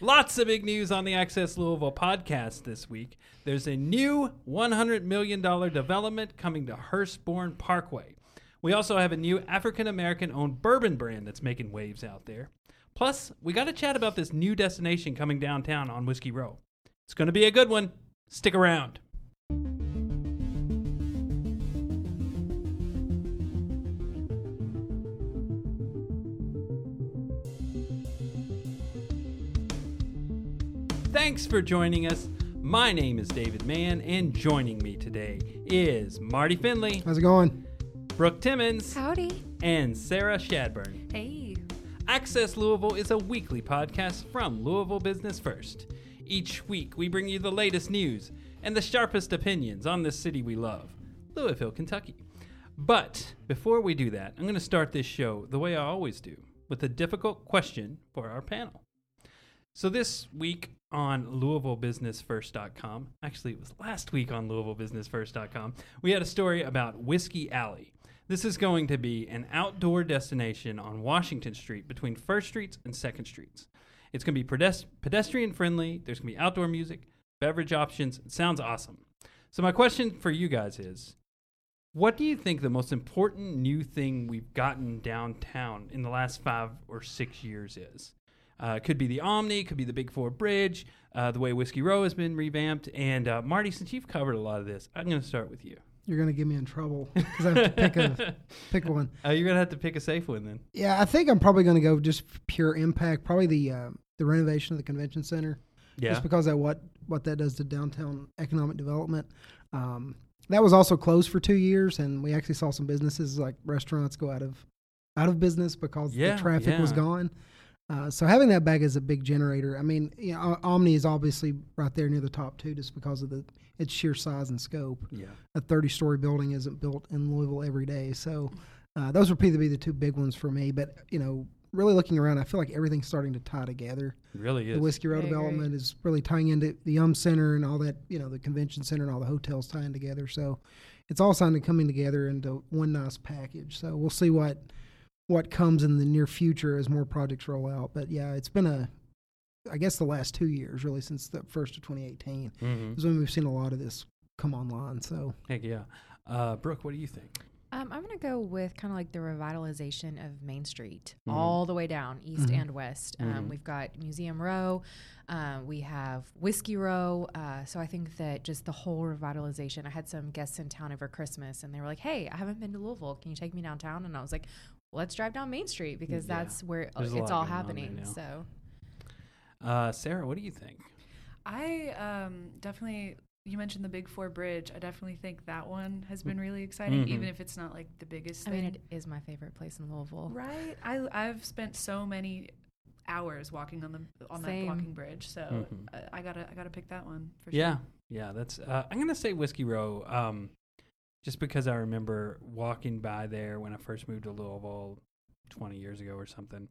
Lots of big news on the Access Louisville podcast this week. There's a new $100 million development coming to Hurstbourne Parkway. We also have a new African American owned bourbon brand that's making waves out there. Plus, we got to chat about this new destination coming downtown on Whiskey Row. It's going to be a good one. Stick around. Thanks for joining us. My name is David Mann, and joining me today is Marty Finley, How's it going? Brooke Timmons, Howdy. and Sarah Shadburn. Hey. Access Louisville is a weekly podcast from Louisville Business First. Each week, we bring you the latest news and the sharpest opinions on the city we love, Louisville, Kentucky. But before we do that, I'm going to start this show the way I always do with a difficult question for our panel. So this week on LouisvilleBusinessFirst.com, actually it was last week on LouisvilleBusinessFirst.com, we had a story about Whiskey Alley. This is going to be an outdoor destination on Washington Street between First Streets and Second Streets. It's going to be pedest- pedestrian friendly. There's going to be outdoor music, beverage options. It sounds awesome. So my question for you guys is, what do you think the most important new thing we've gotten downtown in the last five or six years is? Uh, it could be the Omni, could be the Big Four Bridge, uh, the way Whiskey Row has been revamped. And uh, Marty, since you've covered a lot of this, I'm going to start with you. You're gonna get me in trouble because I have to pick a pick one. Uh, you're going to have to pick a safe one then. Yeah, I think I'm probably gonna go just pure impact. Probably the uh, the renovation of the convention center, Yeah. just because of what what that does to downtown economic development. Um, that was also closed for two years, and we actually saw some businesses like restaurants go out of out of business because Yeah, the traffic was gone. Uh, so having that back is a big generator. I mean, you know, Omni is obviously right there near the top too, just because of the its sheer size and scope. Yeah. a 30 story building isn't built in Louisville every day. So uh, those would probably be the two big ones for me. But, you know, really looking around, I feel like everything's starting to tie together. It really is. The Whiskey Row development is really tying into the UM Center and all that, you know, the convention center and all the hotels tying together. So it's all starting to coming together into one nice package. So we'll see what what comes in the near future as more projects roll out. But yeah, it's been a, I guess the last two years really since the first of 2018 Mhm. is when we've seen a lot of this come online. So Heck yeah. Uh, Brooke, what do you think? Um, I'm going to go with kind of like the revitalization of Main Street Mhm. all the way down, east Mhm. and west. Um, Mhm. We've got Museum Row, um, we have Whiskey Row. Uh, so I think that just the whole revitalization. I had some guests in town over Christmas and they were like, hey, I haven't been to Louisville. Can you take me downtown? And I was like, let's drive down Main Street because Yeah. that's where There's it's all going on there happening. So Uh, Sarah, what do you think? I um, definitely. You mentioned the Big Four Bridge. I definitely think that one has been really exciting, Mhm. even if it's not like the biggest I thing. mean, it is my favorite place in Louisville. right? I I've spent so many hours walking on the on Same. that walking bridge, so Mhm. I, I gotta I gotta pick that one for sure. Yeah, yeah. That's. Uh, I'm gonna say Whiskey Row, um, just because I remember walking by there when I first moved to Louisville, 20 years ago or something,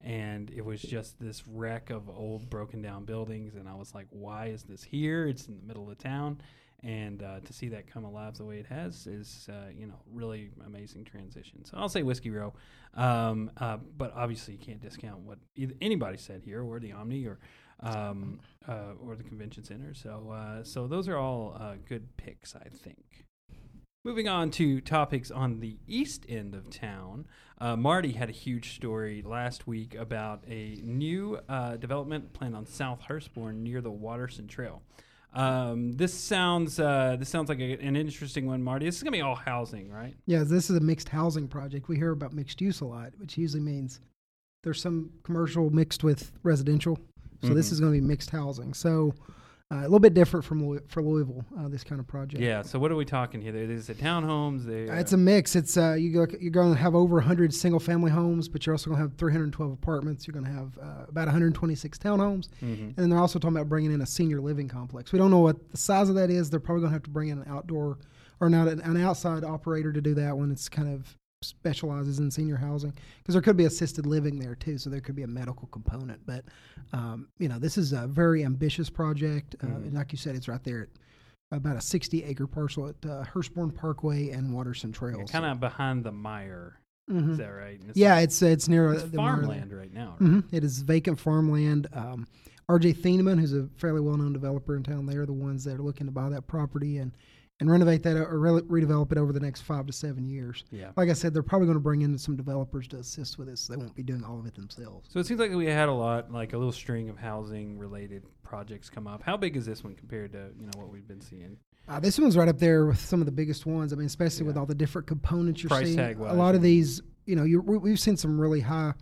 and it was just this wreck of old, broken down buildings, and I was like, "Why is this here? It's in the middle of town." And uh, to see that come alive the way it has is, uh, you know, really amazing transition. So I'll say Whiskey Row, um, uh, but obviously you can't discount what either anybody said here, or the Omni, or um, uh, or the convention center. So, uh, so those are all uh, good picks, I think. Moving on to topics on the east end of town, uh, Marty had a huge story last week about a new uh, development planned on South Hurstbourne near the Watterson Trail. Um, this sounds uh, this sounds like a, an interesting one, Marty. This is gonna be all housing, right? Yeah, this is a mixed housing project. We hear about mixed use a lot, which usually means there's some commercial mixed with residential. So this Mhm. is going to be mixed housing. So a little bit different from Louis- for Louisville, uh, this kind of project. Yeah. So what are we talking here? There's the townhomes. They, Uh, It's a mix. It's uh, you go, you're going to have over 100 single family homes, but you're also going to have 312 apartments. You're going to have uh, about 126 townhomes, Mhm. and then they're also talking about bringing in a senior living complex. We don't know what the size of that is. They're probably going to have to bring in an outdoor or not an, an outside operator to do that one. It's kind of specializes in senior housing because there could be assisted living there too. So there could be a medical component. But um, you know, this is a very ambitious project, uh, Mhm. and like you said, it's right there at about a 60 acre parcel at uh, Hurstbourne Parkway and Watterson Trails. kind of behind the Meijer. Mhm. Is that right? And Yeah, it's it's near it's farmland right now. Right? hmm It is vacant farmland. Um, RJ Thieneman, who's a fairly well-known developer in town. They're the ones that are looking to buy that property and and renovate that or re- redevelop it over the next five to seven years. Yeah. Like I said, they're probably going to bring in some developers to assist with this. So They won't be doing all of it themselves. So it seems like we had a lot, like a little string of housing related projects come up. How big is this one compared to you know what we've been seeing? Uh, this one's right up there with some of the biggest ones. I mean, especially with all the different components you're Price seeing. tag a lot of these, you know, we, we've seen some really high,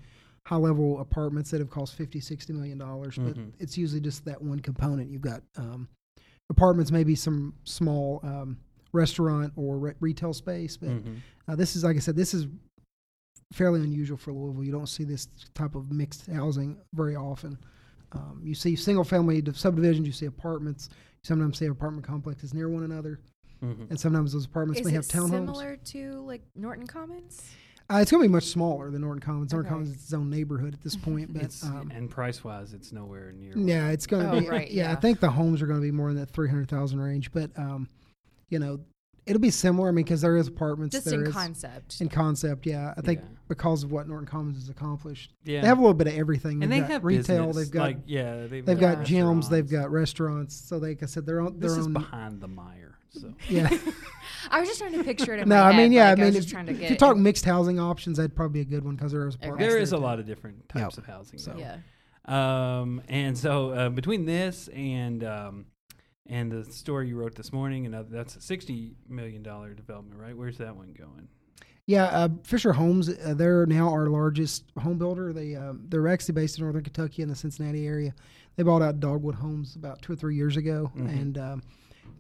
high level apartments that have cost 50, 60 million dollars, but Mhm. it's usually just that one component. You've got um, apartments, maybe some small um, restaurant or re- retail space, but Mhm. uh, this is, like I said, this is fairly unusual for Louisville. You don't see this type of mixed housing very often. Um, you see single family subdivisions, you see apartments. You sometimes see apartment complexes near one another, Mhm. and sometimes those apartments Is may it have townhomes. similar to like Norton Commons? Uh, it's going to be much smaller than Norton Commons. Norton Okay. Commons is its own neighborhood at this point, but um, and price wise, it's nowhere near. yeah, it's going to Oh, be. right, yeah, I think the homes are going to be more in that three hundred thousand range, but um, you know, it'll be similar. I mean, because there is apartments. Just there in is- concept. In concept, yeah. I think Yeah. because of what Norton Commons has accomplished, Yeah. they have a little bit of everything. and They've they got have retail. business, They've got like yeah, they've, they've got Yeah. gyms. They've got restaurants. So, like I said, they're their own. Their This is own. behind the Meijer. So yeah. I was just trying to picture it in no, my I mean, head, yeah. like, I mean, just if, trying to if you talk mixed housing options, that'd probably be a good one because there is there there is a lot of different types Yep. of housing. So- yeah. Um, and so uh, between this and um, and the story you wrote this morning, and uh, that's a sixty million dollar development, right? Where's that one going? Yeah, uh, Fischer Homes. Uh, they're now our largest home builder. They um, they're actually based in northern Kentucky in the Cincinnati area. They bought out Dogwood Homes about two or three years ago, Mhm. and um,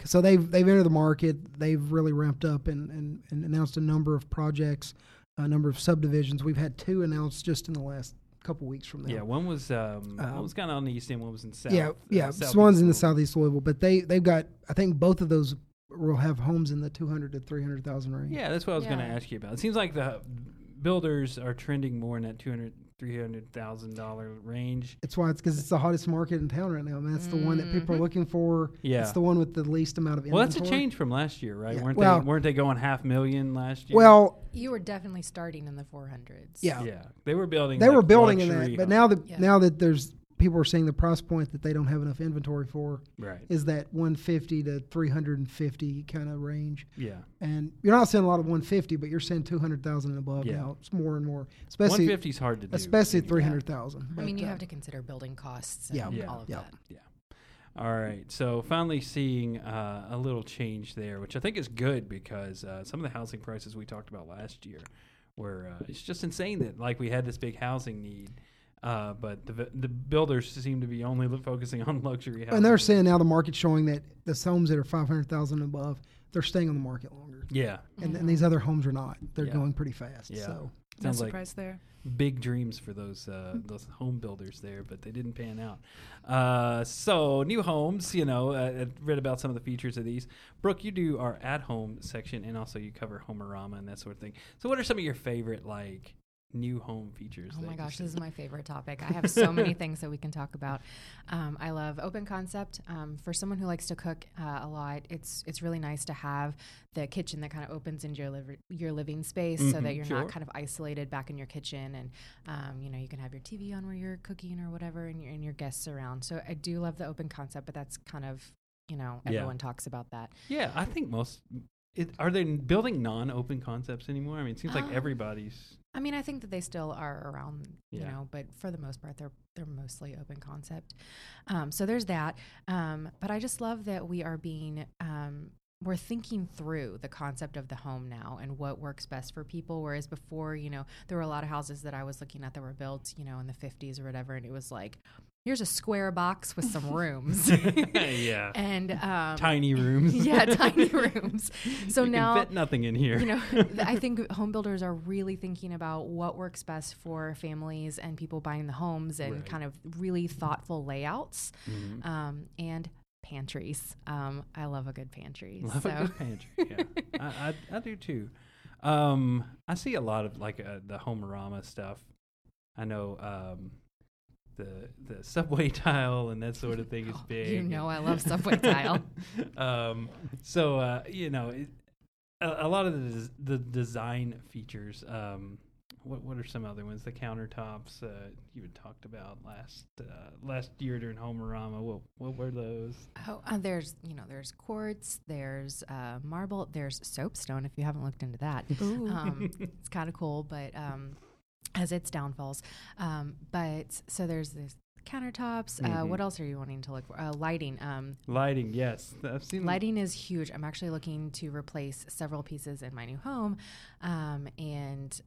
so they've they've entered the market. They've really ramped up and, and, and announced a number of projects, a number of subdivisions. We've had two announced just in the last couple weeks from them. Yeah, one was um, one Um, was kind of on the east end, one was in south. yeah, uh, yeah. This southeast one's in the southeast Louisville, but they they've got I think both of those will have homes in the two hundred to three hundred thousand range. Yeah, that's what I was going to ask you about. It seems like the builders are trending more in that two hundred, three hundred thousand dollar range. It's why it's because it's the hottest market in town right now. I mean, that's the one that people are Mhm. looking for. Yeah. It's the one with the least amount of Inventory. Well, that's a change from last year, right? Yeah. Weren't Well- they weren't they going half million last year? Well, You were definitely starting in the 400s. yeah, yeah, they were building. they like were building in luxury that, but now that Yeah. now that there's people are seeing the price point that they don't have enough inventory for right, is that 150 to 350 kind of range. yeah, And you're not seeing a lot of 150, but you're seeing 200,000 and above Yeah. now. It's more and more, one especially fifty is hard to do, especially anymore. 300,000. I mean, you uh, have to consider building costs and Yeah. Yeah. all of Yeah. that. All right, so finally seeing uh, a little change there, which I think is good because uh, some of the housing prices we talked about last year were uh, it's just insane that like we had this big housing need, uh, but the the builders seem to be only focusing on luxury housing. And they're saying now the market's showing that the homes that are 500,000 above, they're staying on the market longer. yeah, And, and these other homes are not. They're Yeah. going pretty fast. Yeah. So No sounds like surprise there. big dreams for those uh, those home builders there, but they didn't pan out. Uh, so new homes, you know, uh, I read about some of the features of these. Brooke, you do our at home section, and also you cover Homerama and that sort of thing. So, what are some of your favorite like new home features? Oh my gosh, this is my favorite topic. I have so many things that we can talk about. Um, I love open concept. Um, for someone who likes to cook uh, a lot, it's it's really nice to have the kitchen that kind of opens into your liv- your living space, so Mhm, that you're sure. not kind of isolated back in your kitchen, and um, you know you can have your TV on where you're cooking or whatever, and your and your guests around. So I do love the open concept, but that's kind of you know Yeah. everyone talks about that. yeah, I think most. It, are they building non-open concepts anymore? I mean, it seems like Um, everybody's. I mean, I think that they still are around, you Yeah. know, but for the most part, they're they're mostly open concept. Um, so there's that. Um, but I just love that we are being um, we're thinking through the concept of the home now and what works best for people. Whereas before, you know, there were a lot of houses that I was looking at that were built, you know, in the 50s or whatever, and it was like, here's a square box with some rooms. yeah, and um, tiny rooms. yeah, tiny rooms. So you now fit nothing in here. you know, I think home builders are really thinking about what works best for families and people buying the homes and Right. kind of really thoughtful layouts Mhm. um, and pantries. Um, I love a good pantry. Love so. a good pantry. Yeah, I, I, I do too. Um, I see a lot of like uh, the Homerama stuff. I know um, the the subway tile and that sort of thing is Oh, big. you know I love subway tile. um, so uh, you know, it, a, a lot of the des- the design features. Um, what what are some other ones? The countertops uh, you had talked about last uh, last year during Homerama. What what were those? Oh, uh, there's you know there's quartz, there's uh, marble, there's soapstone. If you haven't looked into that, um, it's kind of cool, but um, has its downfalls. Um, but so there's this countertops. Uh, Mhm. what else are you wanting to look for? Uh, lighting. Um, Lighting, yes, I've seen lighting is huge. I'm actually looking to replace several pieces in my new home, um, and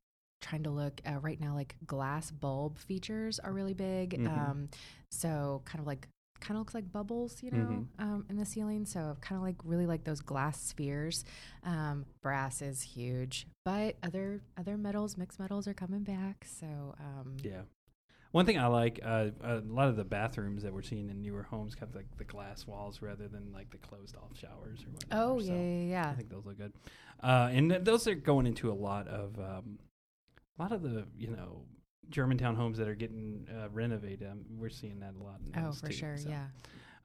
trying to look uh, right now. Like glass bulb features are really big. Mhm. Um, so kind of like kind of looks like bubbles, you know, um, in the ceiling. So kind of like really like those glass spheres. Um, brass is huge, but other other metals, mixed metals, are coming back. So um, Yeah. One thing I like, uh, a lot of the bathrooms that we're seeing in newer homes have like the glass walls rather than like the closed off showers or whatever. Oh so yeah, yeah, yeah. I think those look good. Uh, and th- those are going into a lot of um, a lot of the you know Germantown homes that are getting uh, renovated. Um, we're seeing that a lot. In Oh, for too, sure. so. Yeah.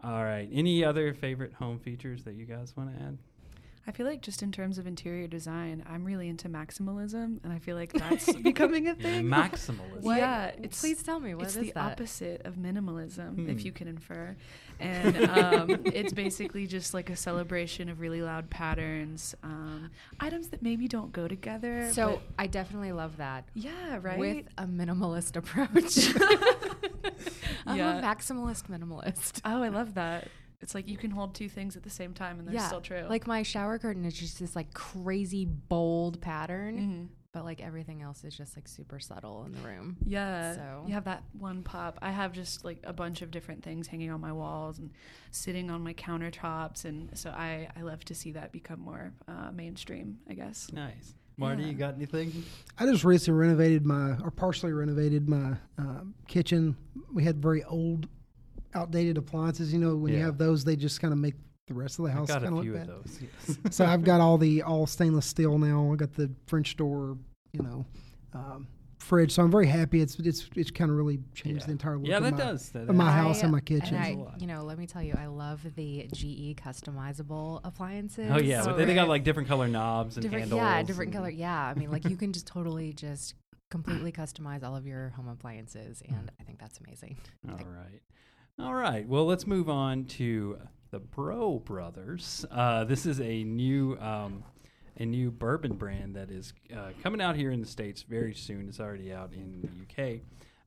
All right. Any other favorite home features that you guys want to add? I feel like just in terms of interior design, I'm really into maximalism, and I feel like that's becoming a thing. Maximalism. What? Yeah, it's- please tell me what it's is the that? opposite of minimalism, Hmm. if you can infer. And um, it's basically just like a celebration of really loud patterns, um, items that maybe don't go together. So I definitely love that. yeah, right. With a minimalist approach. I'm Yeah. a maximalist minimalist. oh, I love that. It's like you can hold two things at the same time, and they're Yeah, still true. Like my shower curtain is just this like crazy bold pattern, Mhm. but like everything else is just like super subtle in the room. Yeah. So- You have that one pop. I have just like a bunch of different things hanging on my walls and sitting on my countertops. And so I, I love to see that become more uh, mainstream, I guess. Nice. Marty, Yeah. you got anything? I just recently renovated my, or partially renovated my uh, kitchen. We had very old, outdated appliances. You know, when you have those, they just kind of make the rest of the house got kind a of few look of bad. those. Yes. so I've got all the all stainless steel now. I got the French door, you know, um, fridge. So I'm very happy. It's it's it's kind of really changed Yeah. the entire look. yeah, of that my, does. That of my does. house and my kitchen. And I, a lot. you know, let me tell you, I love the GE customizable appliances. Oh yeah, So they, they got like different color knobs and different, handles. yeah, different color. Yeah, I mean, like you can just totally just completely customize all of your home appliances, and I think that's amazing. All right. All right. Well, let's move on to the Brough Brothers. Uh, this is a new um, a new bourbon brand that is uh, coming out here in the states very soon. It's already out in the UK.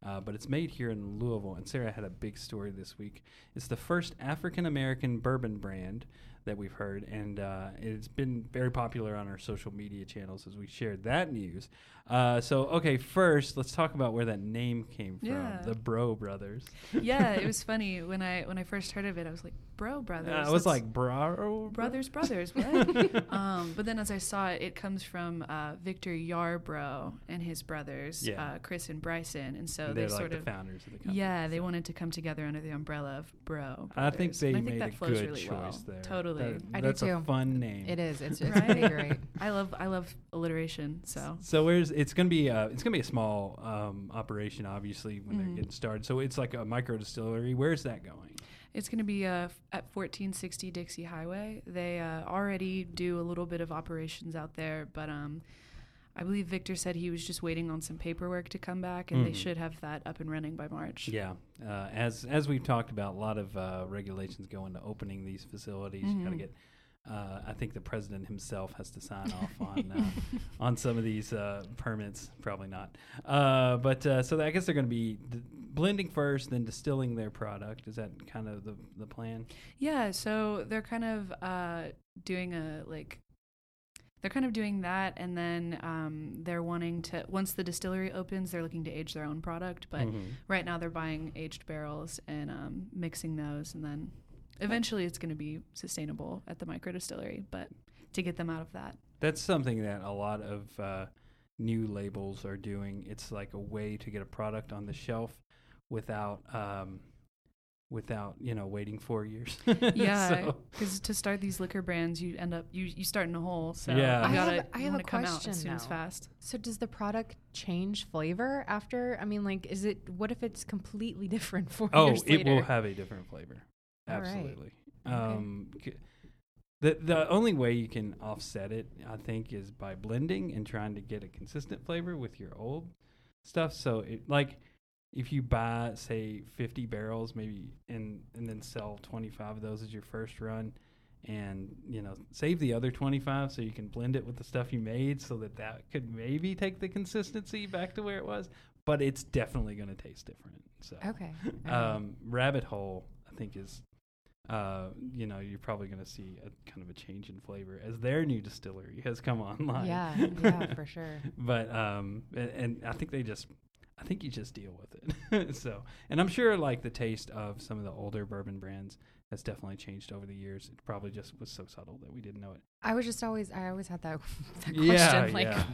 Uh, but it's made here in Louisville, and Sarah had a big story this week. It's the first African American bourbon brand that we've heard, and uh, it's been very popular on our social media channels as we shared that news. Uh, so, okay, first let's talk about where that name came from, Yeah. the Brough Brothers. yeah, it was funny when I when I first heard of it. I was like, "Bro, brothers." Uh, I was like, bro, brothers, brothers. What? um, but then as I saw it, it comes from uh, Victor Yarbrough and his brothers, Yeah. uh, Chris and Bryson, and so they're like sort the of founders of the company. yeah, they so. wanted to come together under the umbrella of Brough. I think they I made think that a flows good really choice well. there. Totally. That- I do that's a too. fun name. It is. It's, it's Right? pretty great. I love I love alliteration. So So where's it's gonna be? Uh, it's gonna be a small um, operation, obviously, when Mhm. they're getting started. So it's like a micro distillery. Where's that going? It's going to be uh, f- at 1460 Dixie Highway. They uh, already do a little bit of operations out there, but um, I believe Victor said he was just waiting on some paperwork to come back, and they Mhm. should have that up and running by March. Yeah, uh, as as we've talked about, a lot of uh, regulations go into opening these facilities. You got to get. Uh, I think the president himself has to sign off on uh, on some of these uh, permits. Probably not. Uh, but uh, so I guess they're going to be d- blending first, then distilling their product. Is that kind of the the plan? Yeah, so they're kind of uh, doing a like they're kind of doing that, and then um, they're wanting to once the distillery opens, they're looking to age their own product. But Mhm. right now, they're buying aged barrels and um, mixing those, and then eventually, it's going to be sustainable at the micro distillery. But to get them out of that, That's something that a lot of uh, new labels are doing. It's like a way to get a product on the shelf without, um, without you know, waiting four years. yeah, So- because to start these liquor brands, you end up you you start in a hole. So Yeah. you I gotta have- I have a wanna out question as soon as now. fast. So does the product change flavor after? I mean, like, is it? What if it's completely different four oh, years it will have a different flavor. Right. Absolutely. Okay. Um, c- the the only way you can offset it, I think, is by blending and trying to get a consistent flavor with your old stuff. So it like if you buy say 50 barrels maybe and and then sell 25 of those as your first run and you know save the other 25 so you can blend it with the stuff you made so that that could maybe take the consistency back to where it was but it's definitely going to taste different so Okay. right. um, rabbit hole i think is uh, you know you're probably going to see a kind of a change in flavor as their new distillery has come online yeah, yeah, for sure. but um and, and i think they just i think you just deal with it so and i'm sure like the taste of some of the older bourbon brands has definitely changed over the years. It probably just was so subtle that we didn't know it. I was just always, I always had that, that question. yeah like, yeah.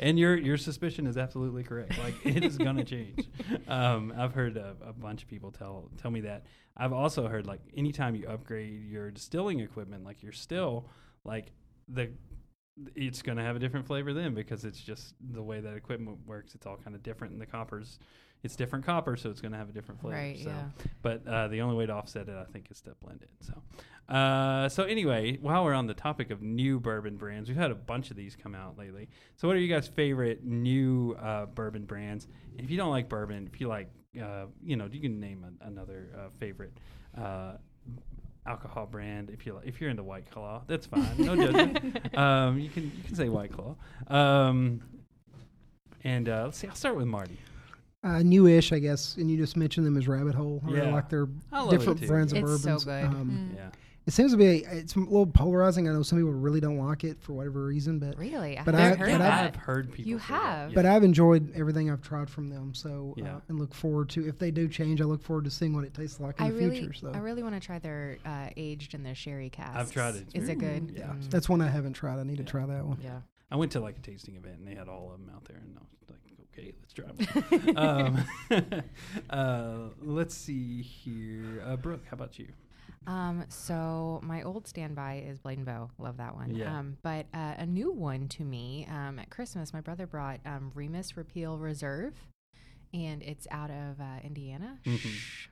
And your your suspicion is absolutely correct. Like it is gonna change. Um i've heard a, a bunch of people tell tell me that. I've also heard like anytime you upgrade your distilling equipment like your still like the it's going to have a different flavor then because it's just the way that equipment works. It's all kind of different and the coppers it's different copper so it's going to have a different flavor right, so yeah. but uh, the only way to offset it, I think, is to blend it. So, uh, so anyway, while we're on the topic of new bourbon brands, we've had a bunch of these come out lately. So, what are you guys' favorite new uh, bourbon brands? If you don't like bourbon, if you like, uh, you know, you can name an, another uh, favorite uh, alcohol brand. If you li- if you're into White Claw, that's fine. No judgment. um, you can you can say White Claw. Um, and uh, let's see. I'll start with Marty. Uh, newish, I guess, and you just mentioned them as Rabbit Hole. I really Yeah. like their I love different brands of It's so bourbons. good. Um, Mm. Yeah. It seems to be it's a little polarizing. I know some people really don't like it for whatever reason, but Really? I But haven't I- heard but. I- I've heard people. You say that, have? yeah. but I've enjoyed everything I've tried from them. So Yeah. uh, and look forward to if they do change. I look forward to seeing what it tastes like in I the really, future. So I really want to try their uh, aged and their sherry cask. I've tried it. It's Is it good? Yeah. Mm. that's one I haven't tried. I need to try that one. yeah. I went to like a tasting event and they had all of them out there, and I was like, okay, let's try them. um, uh, let's see here. Uh, Brooke, how about you? Um, so my old standby is Blade and Bow. Love that one. Yeah. Um, but uh, a new one to me um, at Christmas, my brother brought um, Remus Repeal Reserve, and it's out of uh, Indiana. Mhm. Shh.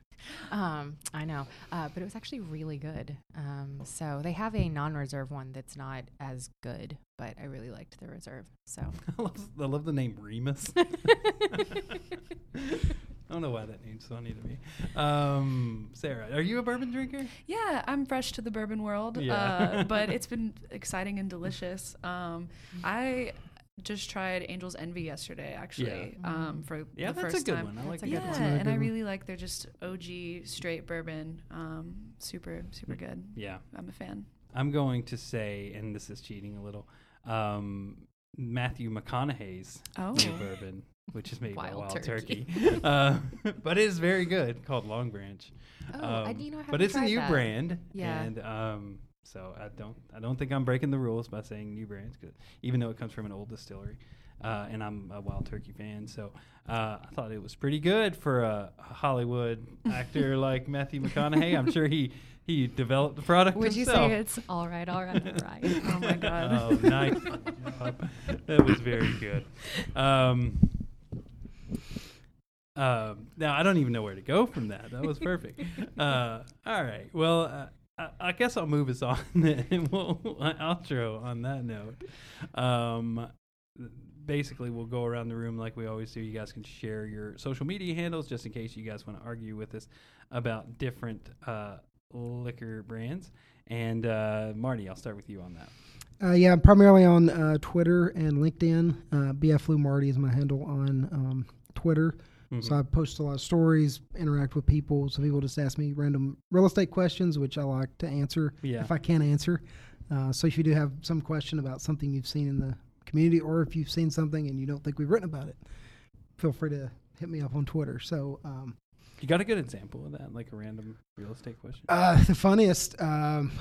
Um, I know, uh, but it was actually really good. Um, so they have a non-reserve one that's not as good, but I really liked the reserve. So I love, I love the name Remus. I don't know why that name's funny to me. Um, Sarah, are you a bourbon drinker? Yeah, I'm fresh to the bourbon world, Yeah. uh, but it's been exciting and delicious. Um, I just tried Angel's Envy yesterday, actually, Yeah. um, for Yeah, the that's first a good time. one. I like That's that. good Yeah, one. And I really like they're just OG straight bourbon. Um, super, super good. Yeah. I'm a fan. I'm going to say, and this is cheating a little, um, Matthew McConaughey's Oh, new bourbon, which is made by Wild Wild Turkey. Turkey, uh, but it is very good, called Long Branch. Oh, I, Um, you know, I but haven't it's a new that. brand, Yeah. and um, so I don't, I don't think I'm breaking the rules by saying new brands, 'cause even though it comes from an old distillery, uh, and I'm a Wild Turkey fan, so uh, I thought it was pretty good for a Hollywood actor like Matthew McConaughey. I'm sure he he developed the product Would you say it's all right, all right, all right? Oh my God. oh, nice. That was very good. Um, um, now I don't even know where to go from that. That was perfect. Uh, all right. Well, uh, I, guess I'll move us on and we'll outro on that note. Um, basically, we'll go around the room like we always do. You guys can share your social media handles just in case you guys want to argue with us about different uh, liquor brands. And uh, Marty, I'll start with you on that. Uh, yeah, I'm primarily on uh, Twitter and LinkedIn. Uh, BF Lou Marty is my handle on um, Twitter. So I post a lot of stories, interact with people. So people just ask me random real estate questions, which I like to answer Yeah. if I can answer. Uh, so if you do have some question about something you've seen in the community, or if you've seen something and you don't think we've written about it, feel free to hit me up on Twitter. So um, You got a good example of that, like a random real estate question? Uh, the funniest, um,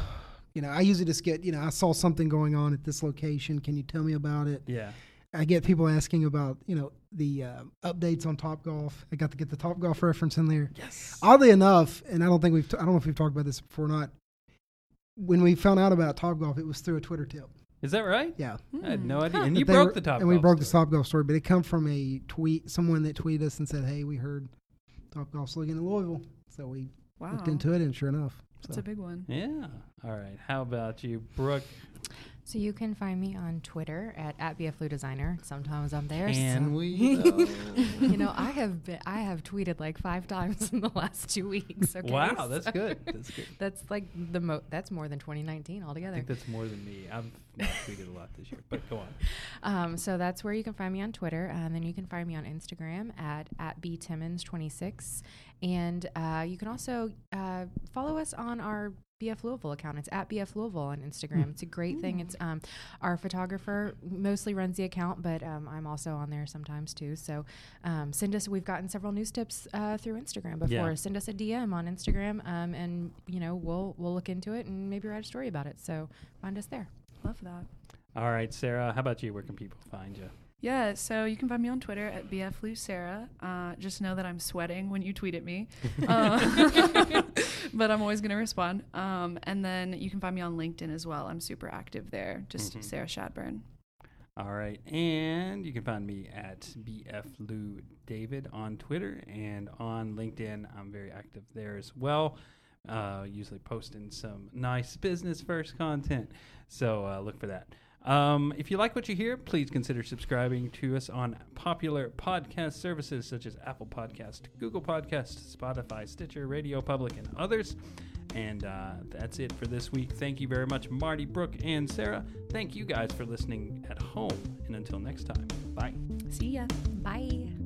you know, I usually just get, you know, I saw something going on at this location. Can you tell me about it? yeah. I get people asking about, you know, the uh, updates on Top Golf. I got to get the Top Golf reference in there. Yes. Oddly enough, and I don't think we've, t- I don't know if we've talked about this before or not. When we found out about Top Golf, it was through a Twitter tip. Is that right? Yeah, I had no Hmm. idea. And That you broke were- the top. and we golf broke the. Top Golf story, but it come from a tweet, someone that tweeted us and said, "Hey, we heard Top Golf's looking at Louisville," so we Wow. looked into it, and sure enough, That's so. a big one. Yeah. All right. How about you, Brooke? So you can find me on Twitter at, at BFLU Designer. Sometimes I'm there. Can so- we? you know, I have been, I have tweeted like five times in the last two weeks. Okay? Wow, that's So good. That's good. That's like the mo. That's more than 2019 altogether. I think that's more than me. I've not tweeted a lot this year, but go on. Um, so that's where you can find me on Twitter, and then you can find me on Instagram at at btimmons26, and uh, you can also uh, follow us on our BF Louisville account. It's at BF Louisville on Instagram. It's a great thing. It's um, our photographer mostly runs the account, but um, I'm also on there sometimes too. So um, send us. We've gotten several news tips uh, through Instagram before. Yeah. Send us a DM on Instagram, um, and you know we'll we'll look into it and maybe write a story about it. So find us there. Love that. All right, Sarah. How about you? Where can people find you? Yeah, so you can find me on Twitter at bflusarah. Uh, just know that I'm sweating when you tweet at me, uh, but I'm always going to respond. Um, and then you can find me on LinkedIn as well. I'm super active there. Just Mhm. Sarah Shadburn. All right, and you can find me at bflou David on Twitter and on LinkedIn. I'm very active there as well. Uh, usually posting some nice business first content, so uh, look for that. Um, if you like what you hear, please consider subscribing to us on popular podcast services such as Apple Podcast, Google Podcast, Spotify, Stitcher, Radio Public, and others. And uh, that's it for this week. Thank you very much, Marty, Brooke, and Sarah. Thank you guys for listening at home. And until next time, bye. See ya. Bye.